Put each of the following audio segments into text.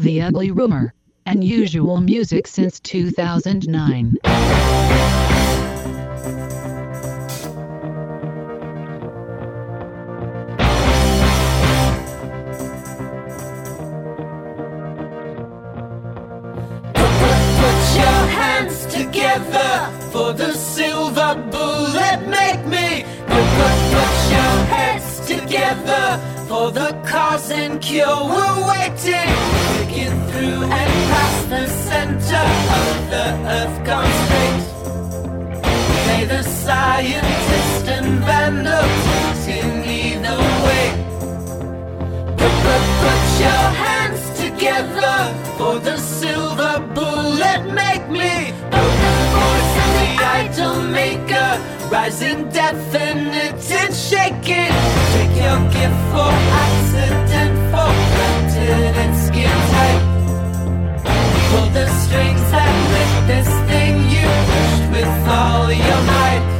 The Ugly Rumor. Unusual music since 2009. Put your hands together for the silver bullet. Make me put, put, put your heads together for the cause and cure. We're waiting through and past the center of the earth. Gone straight. May the scientist and vandal in either way. Put, put, put your hands together for the silver bullet. Make me the voice of the idol maker, rising definite and shaking. Take your gift for accident, for granted and skin. Pull the strings that lift this thing you pushed with all your might.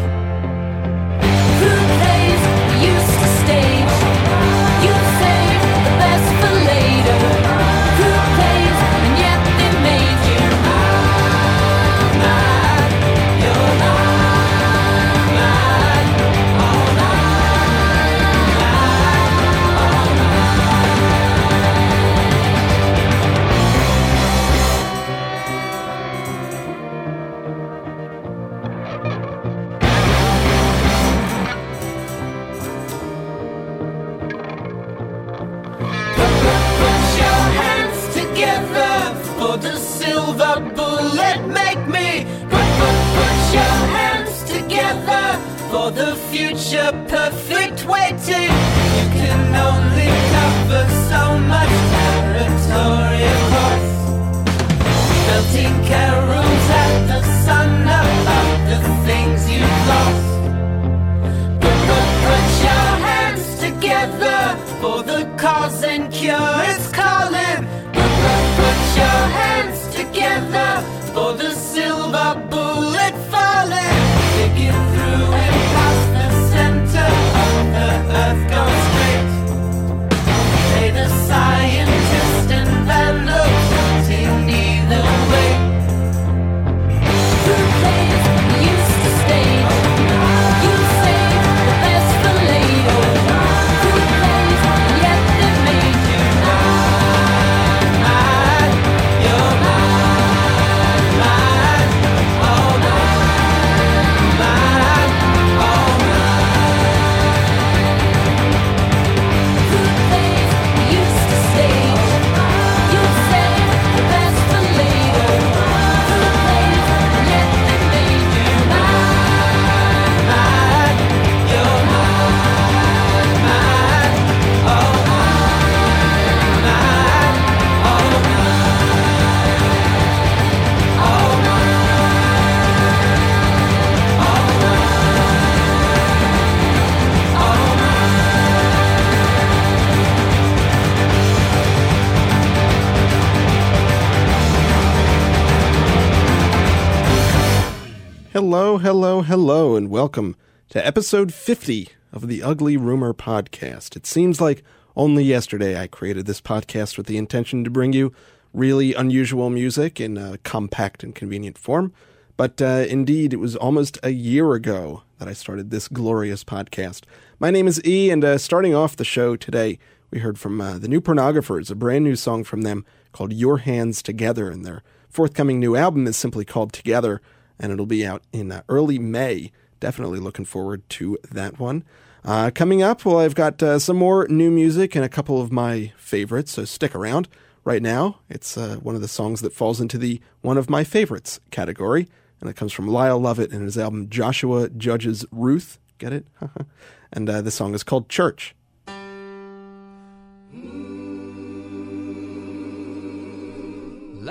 Hello, hello, hello, and welcome to episode 50 of the Ugly Rumor Podcast. It seems like only yesterday I created this podcast with the intention to bring you really unusual music in a compact and convenient form, but uh, indeed, it was almost a year ago that I started this glorious podcast. My name is E, and uh, starting off the show today, we heard from uh, the New Pornographers, a brand new song from them called Your Hands Together, and their forthcoming new album is simply called Together and it'll be out in uh, early May. Definitely looking forward to that one. Uh, coming up, well, I've got uh, some more new music and a couple of my favorites, so stick around. Right now, it's uh, one of the songs that falls into the one of my favorites category, and it comes from Lyle Lovett and his album Joshua Judges Ruth. Get it? and uh, the song is called Church.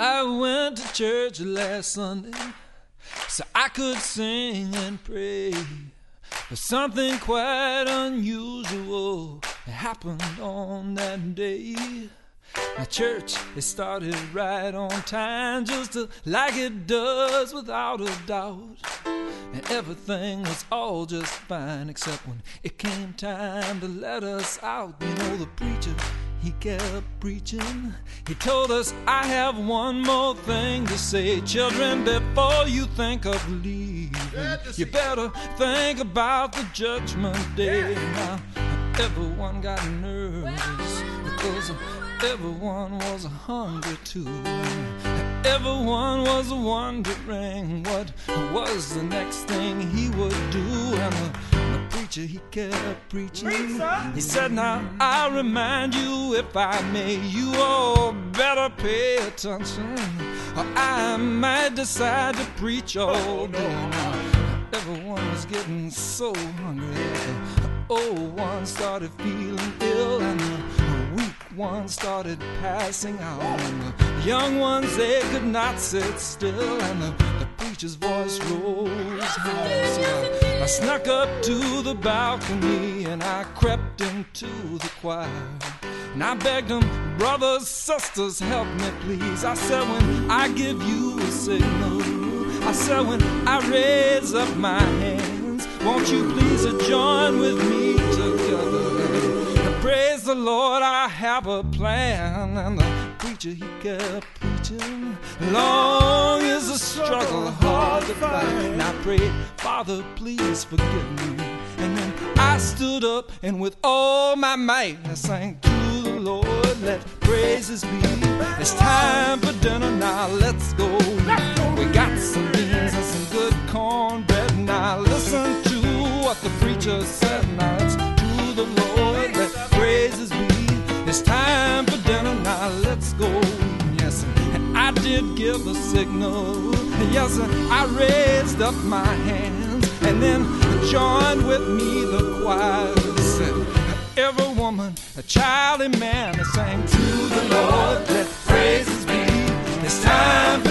I went to church last Sunday so I could sing and pray. But something quite unusual happened on that day. My church, it started right on time, just like it does without a doubt. And everything was all just fine, except when it came time to let us out. You know, the preacher, he kept preaching. He told us, I have one more thing to say. Children, before you think of leaving, you better think about the judgment day. Now, everyone got nervous because everyone was hungry too. Everyone was wondering what was the next thing he would do. And preacher, he kept preaching. He said, Now I remind you, if I may, you all better pay attention. Or I might decide to preach all oh, day. Now, everyone was getting so hungry. The old one started feeling ill, and the weak ones started passing out. And the young ones, they could not sit still, and the, the preacher's voice rose high. I, snuck up to the balcony and I crept into the choir. And I begged them, brothers, sisters, help me please. I said, when I give you a signal, I said, when I raise up my hands, won't you please join with me together? Praise the Lord, I have a plan. And the preacher, he kept Long is the struggle, hard to fight. And I prayed, Father, please forgive me. And then I stood up and with all my might I sang to the Lord, let praises be. It's time for dinner now, let's go. We got some beans and some good cornbread. Now listen to what the preacher said. Now it's to the Lord, give a signal. Yes, I raised up my hands and then joined with me the choir. Every woman, a child, and man, I sang to the Lord, let praises be. It's time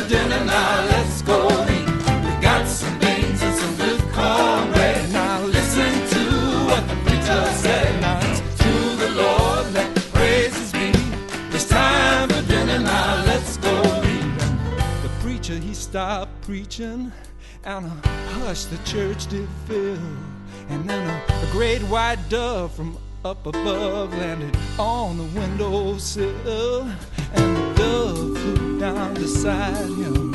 preaching, and a hush the church did fill. And then a, a great white dove from up above landed on the windowsill, and the dove flew down beside him.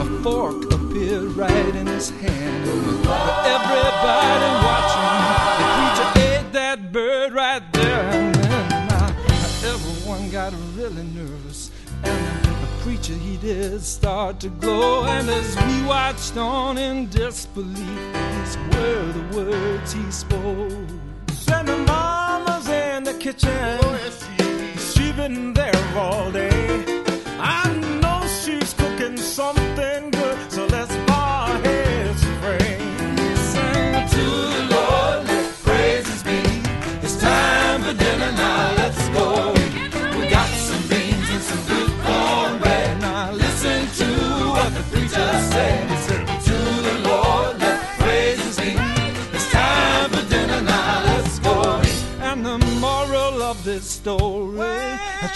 A fork appeared right in his hand. But everybody watching, the preacher ate that bird right there and then. Now, everyone got really nervous, and preacher he did start to glow. And as we watched on in disbelief, these were the words he spoke. And the mama's in the kitchen. Oh, she's been there all day. I know she's cooking something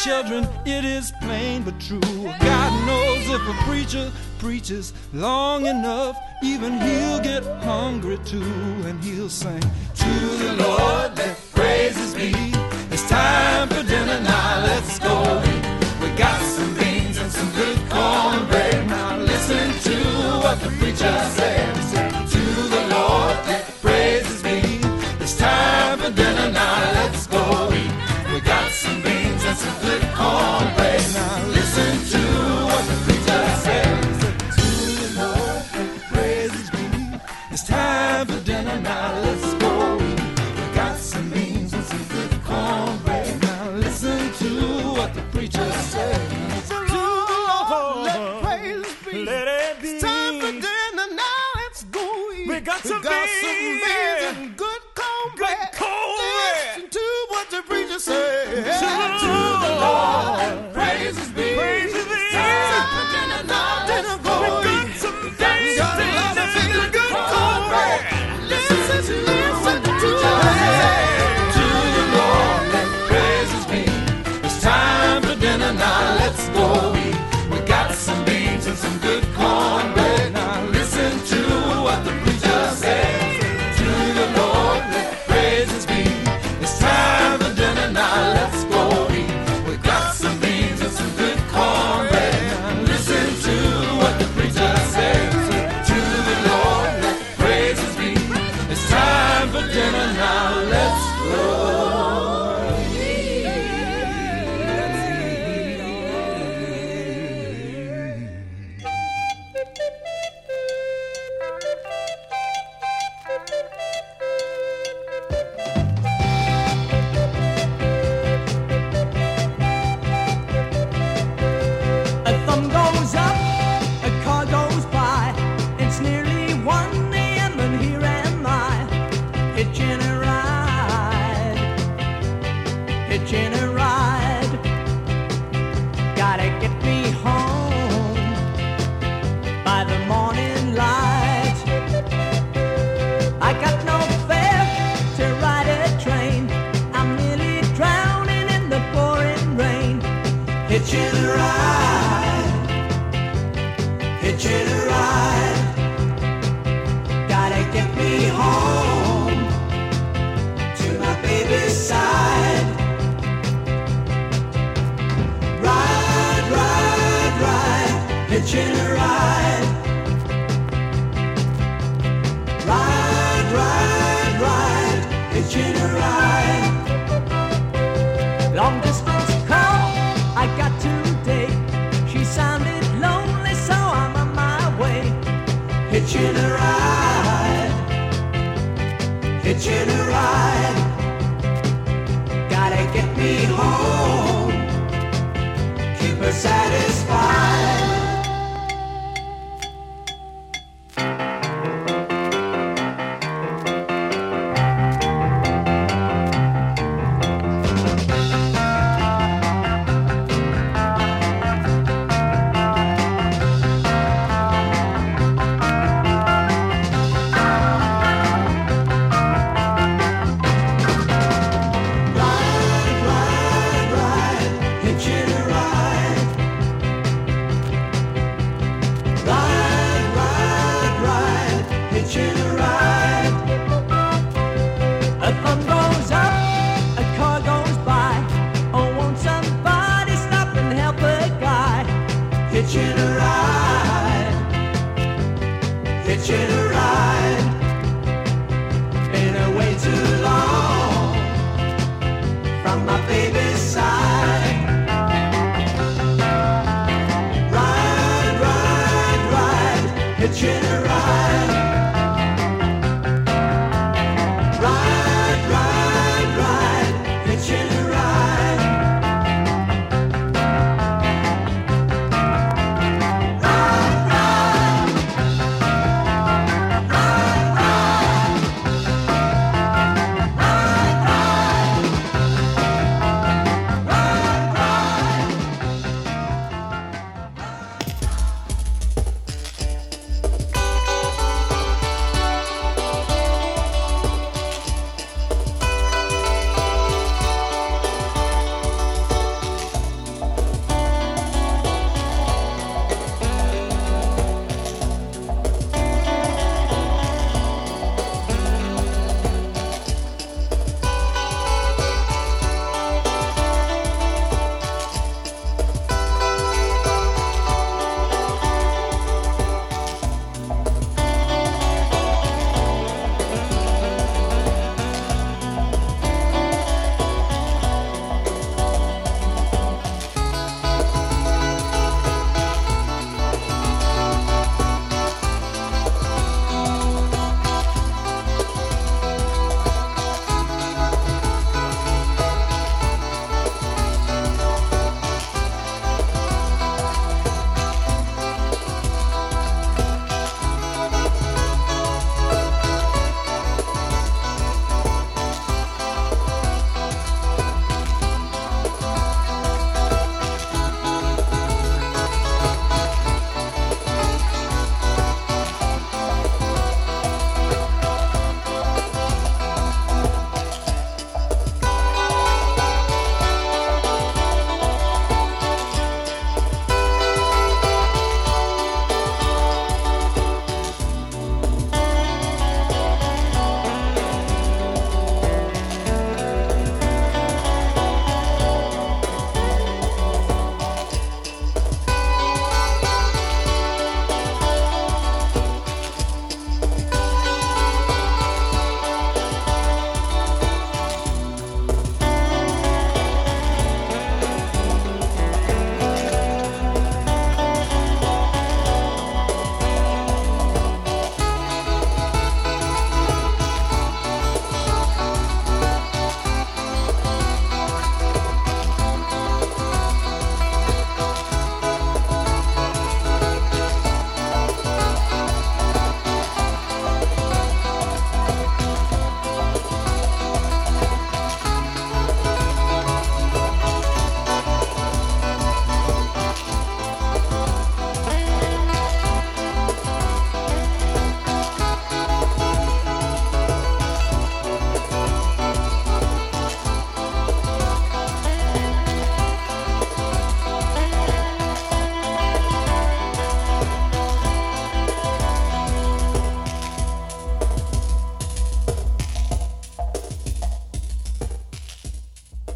children, it is plain but true. God knows if a preacher preaches long enough, even he'll get hungry too, and he'll sing to the Lord, let praises be. It's time for dinner now, let's go. We got some beans and some good cornbread. Now listen to what the preacher said, To the Lord, let praises hitching a ride. Gotta get me home. Keep her.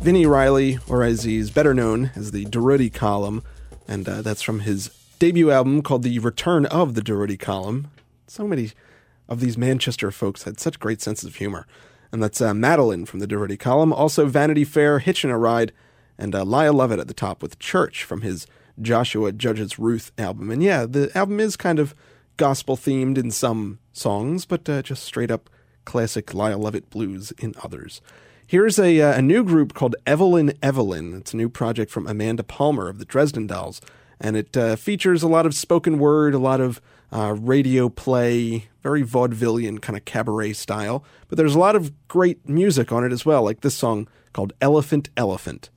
Vini Reilly, or as he's better known as the Durutti Column, and uh, that's from his debut album called The Return of the Durutti Column. So many of these Manchester folks had such great senses of humor. And that's uh, Madeline from the Durutti Column, also Vanity Fare, Hitchin' a Ride, and uh, Lyle Lovett at the top with Church from his Joshua Judges Ruth album. And yeah, the album is kind of gospel themed in some songs, but uh, just straight up classic Lyle Lovett blues in others. Here's a, uh, a new group called Evelyn Evelyn. It's a new project from Amanda Palmer of the Dresden Dolls, and it uh, features a lot of spoken word, a lot of uh, radio play, very vaudevillian kind of cabaret style. But there's a lot of great music on it as well, like this song called Elephant Elephant.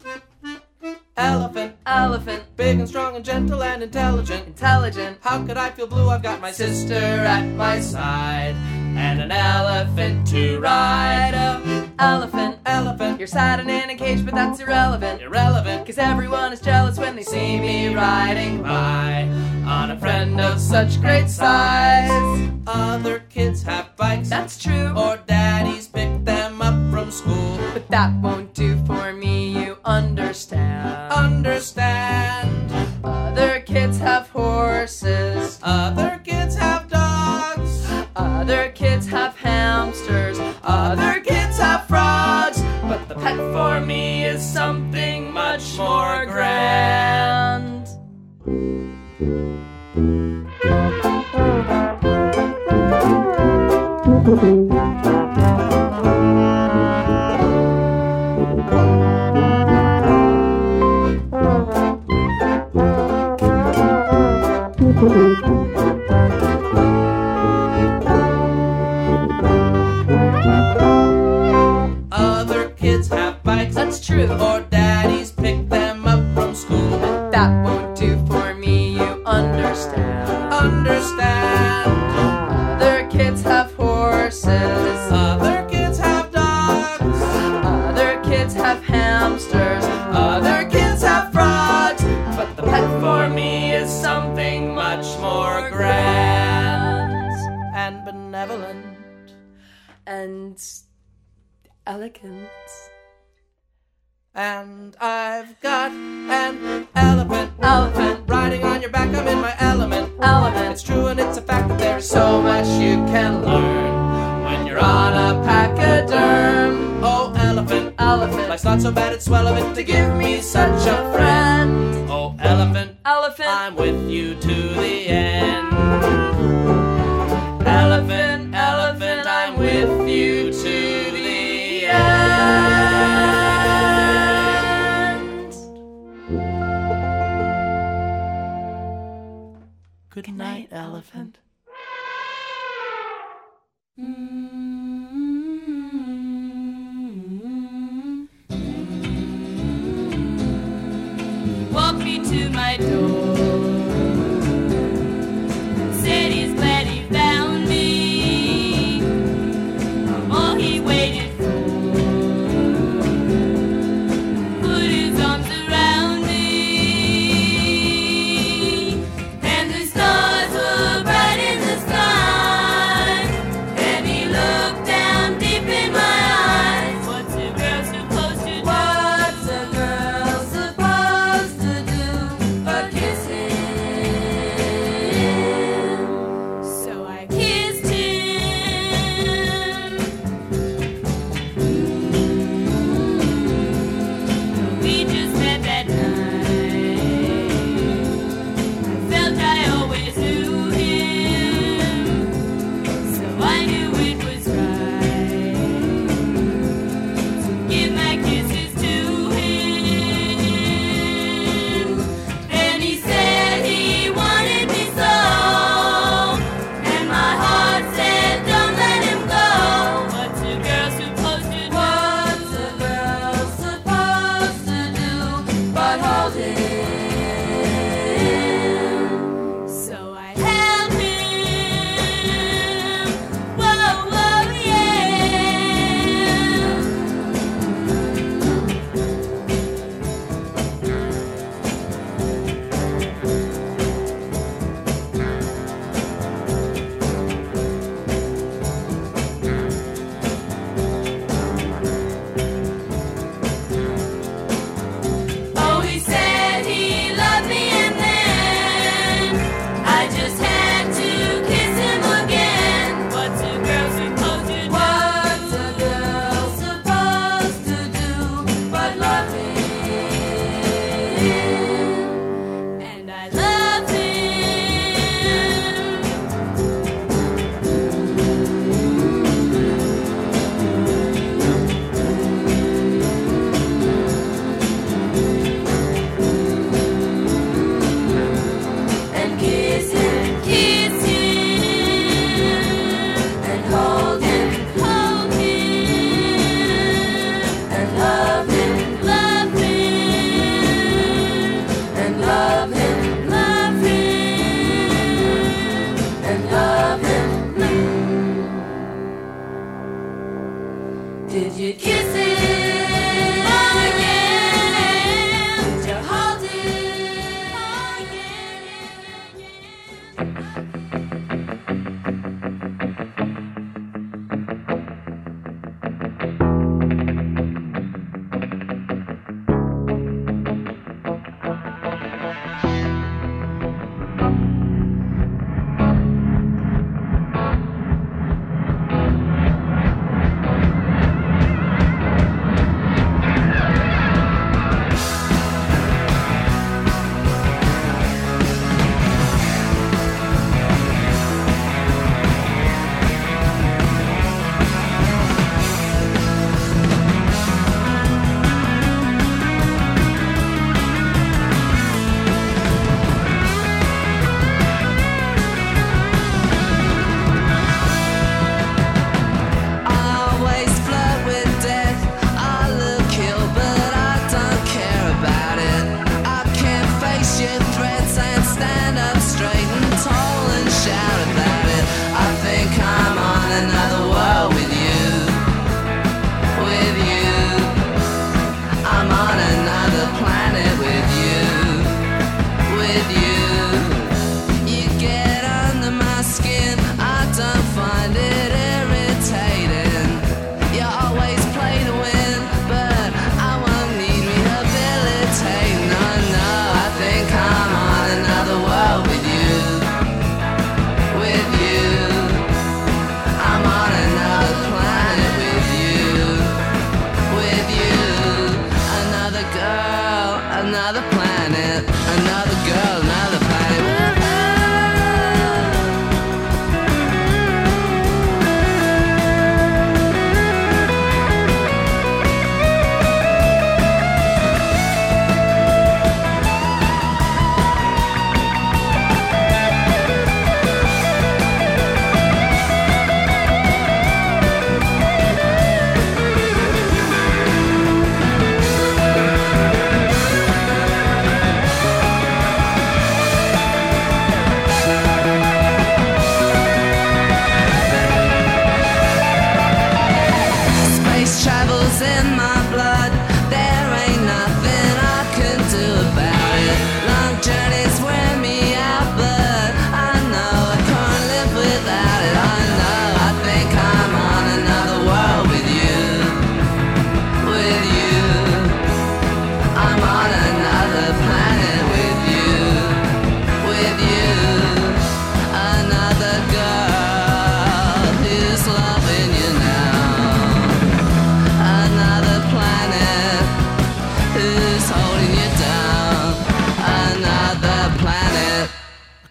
Elephant, elephant, big and strong and gentle and intelligent. Intelligent. How could I feel blue? I've got my sister at my side and an elephant to ride. A elephant, elephant. You're sad and in a cage, but that's irrelevant. Irrelevant, cause everyone is jealous when they see me riding by on a friend of such great size. Other kids have bikes, that's true, or daddies pick them up from school. But that won't do for me, understand. Understand. Other kids have horses. Other kids have dogs. Other kids have so bad. It's swell of it to give me such a friend.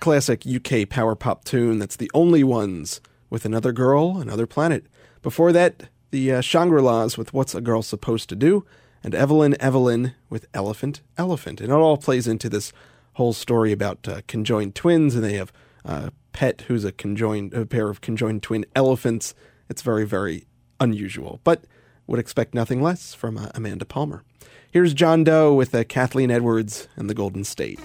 Classic UK power pop tune that's the only ones with Another Girl, Another Planet. Before that, the uh, Shangri La's with What's a Girl Supposed to Do, and Evelyn Evelyn with Elephant Elephant. And it all plays into this whole story about uh, conjoined twins, and they have uh, Pet, who's a conjoined a pair of conjoined twin elephants. It's very, very unusual, but would expect nothing less from uh, Amanda Palmer. Here's John Doe with uh, Kathleen Edwards and the Golden State.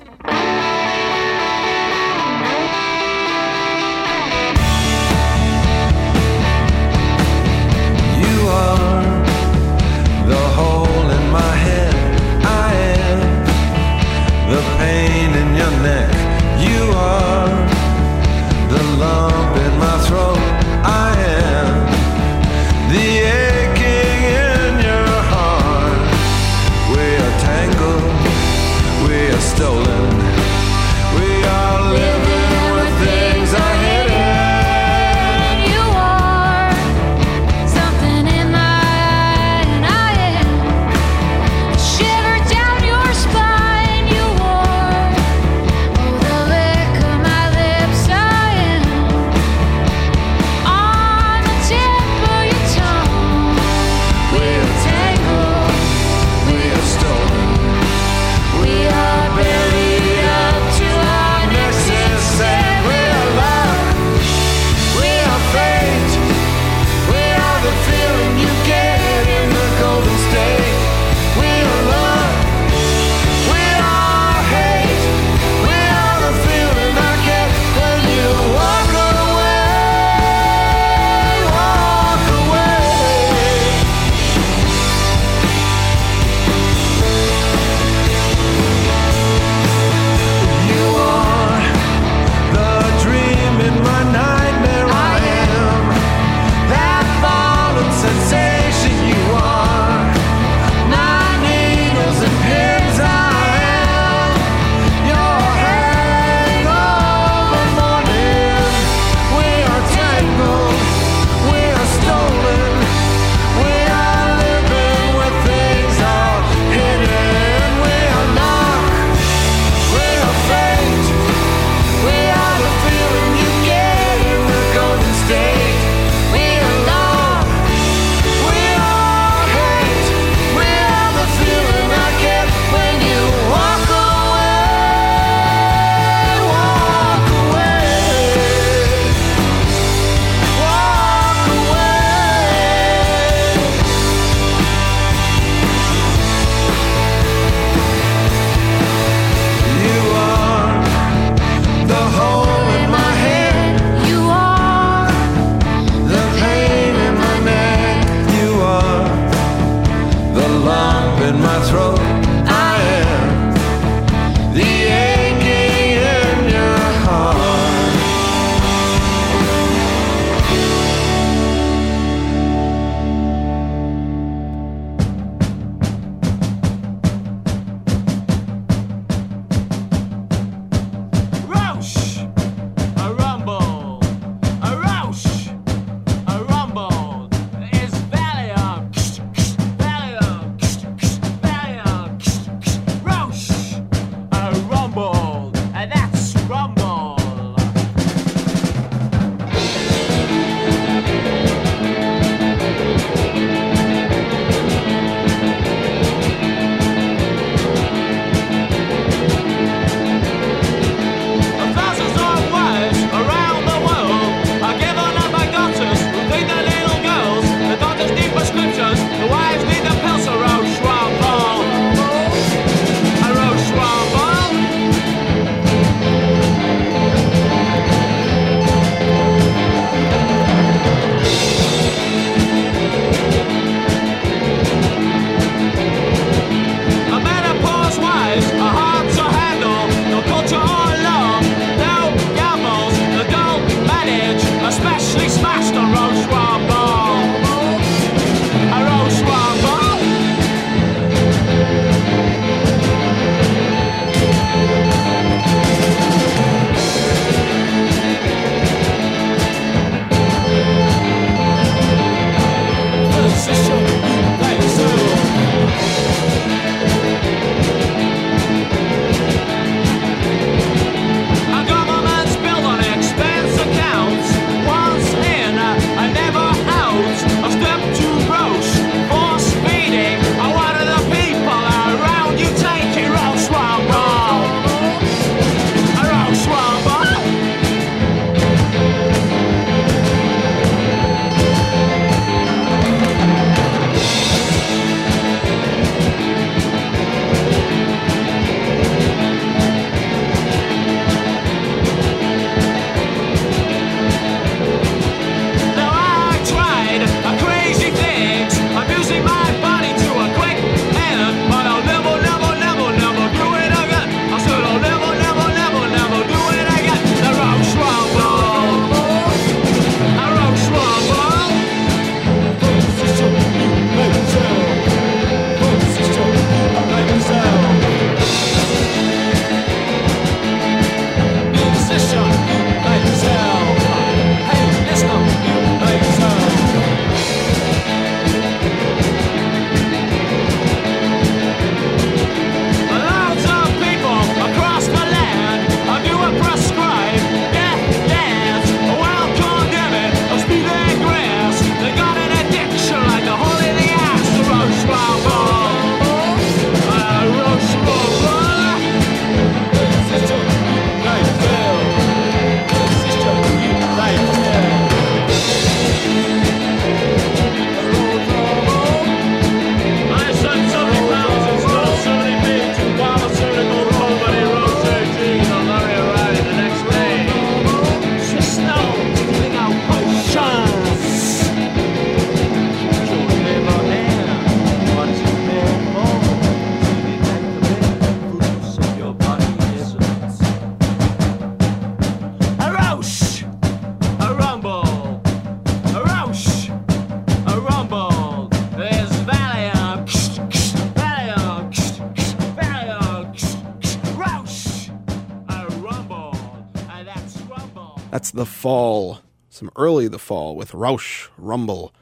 early the fall with Rausch Rumble.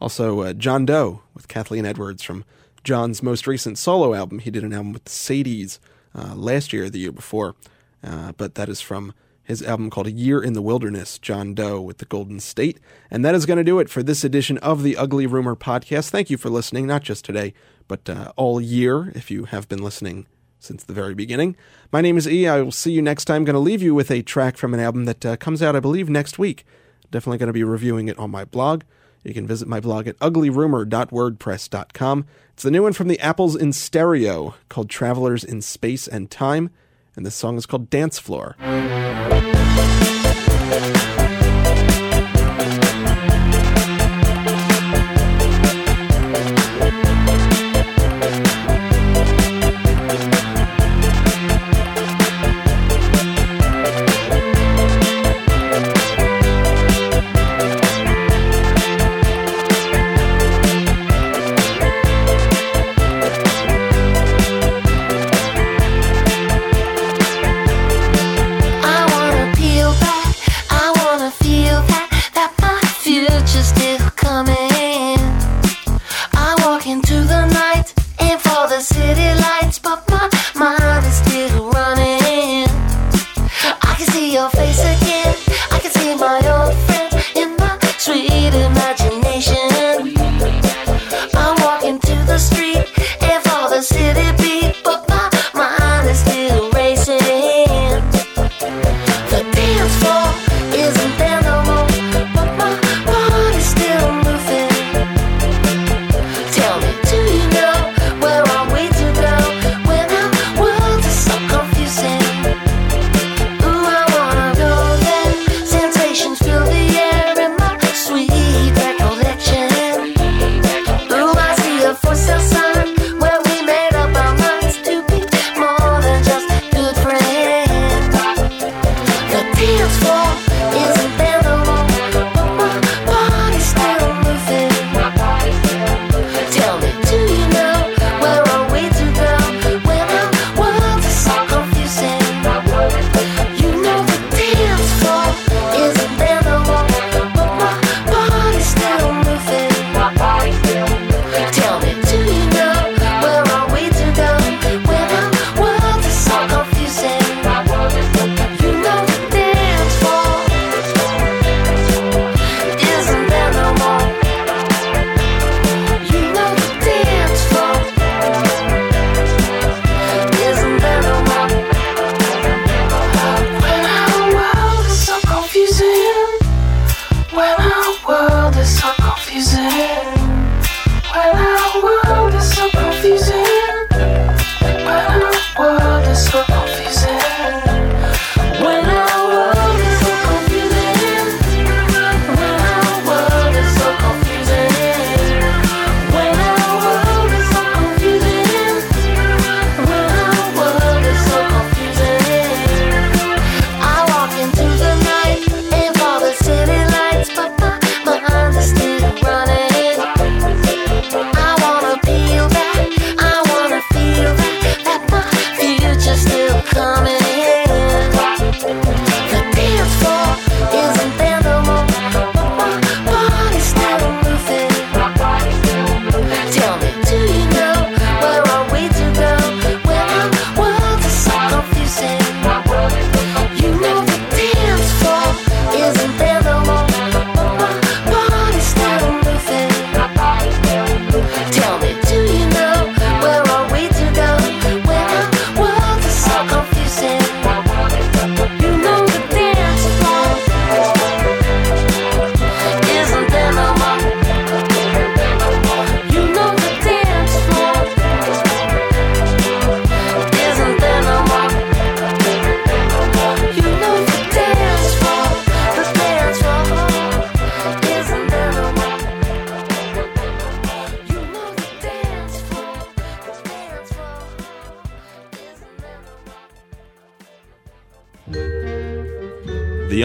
Also, uh, John Doe with Kathleen Edwards from John's most recent solo album. He did an album with the Sadies uh, last year, the year before, uh, but that is from his album called A Year in the Wilderness, John Doe with the Golden State. And that is going to do it for this edition of the Ugly Rumor podcast. Thank you for listening, not just today, but uh, all year if you have been listening since the very beginning. My name is E. I will see you next time. Going to leave you with a track from an album that uh, comes out, I believe, next week. Definitely going to be reviewing it on my blog. You can visit my blog at uglyrumor.wordpress.com. It's the new one from the Apples in Stereo called Travelers in Space and Time, and this song is called Dance Floor.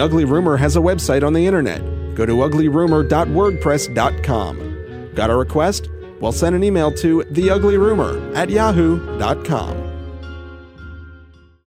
Ugly Rumor has a website on the internet. Go to uglyrumor.wordpress.com. Got a request? Well, send an email to theuglyrumor at yahoo.com.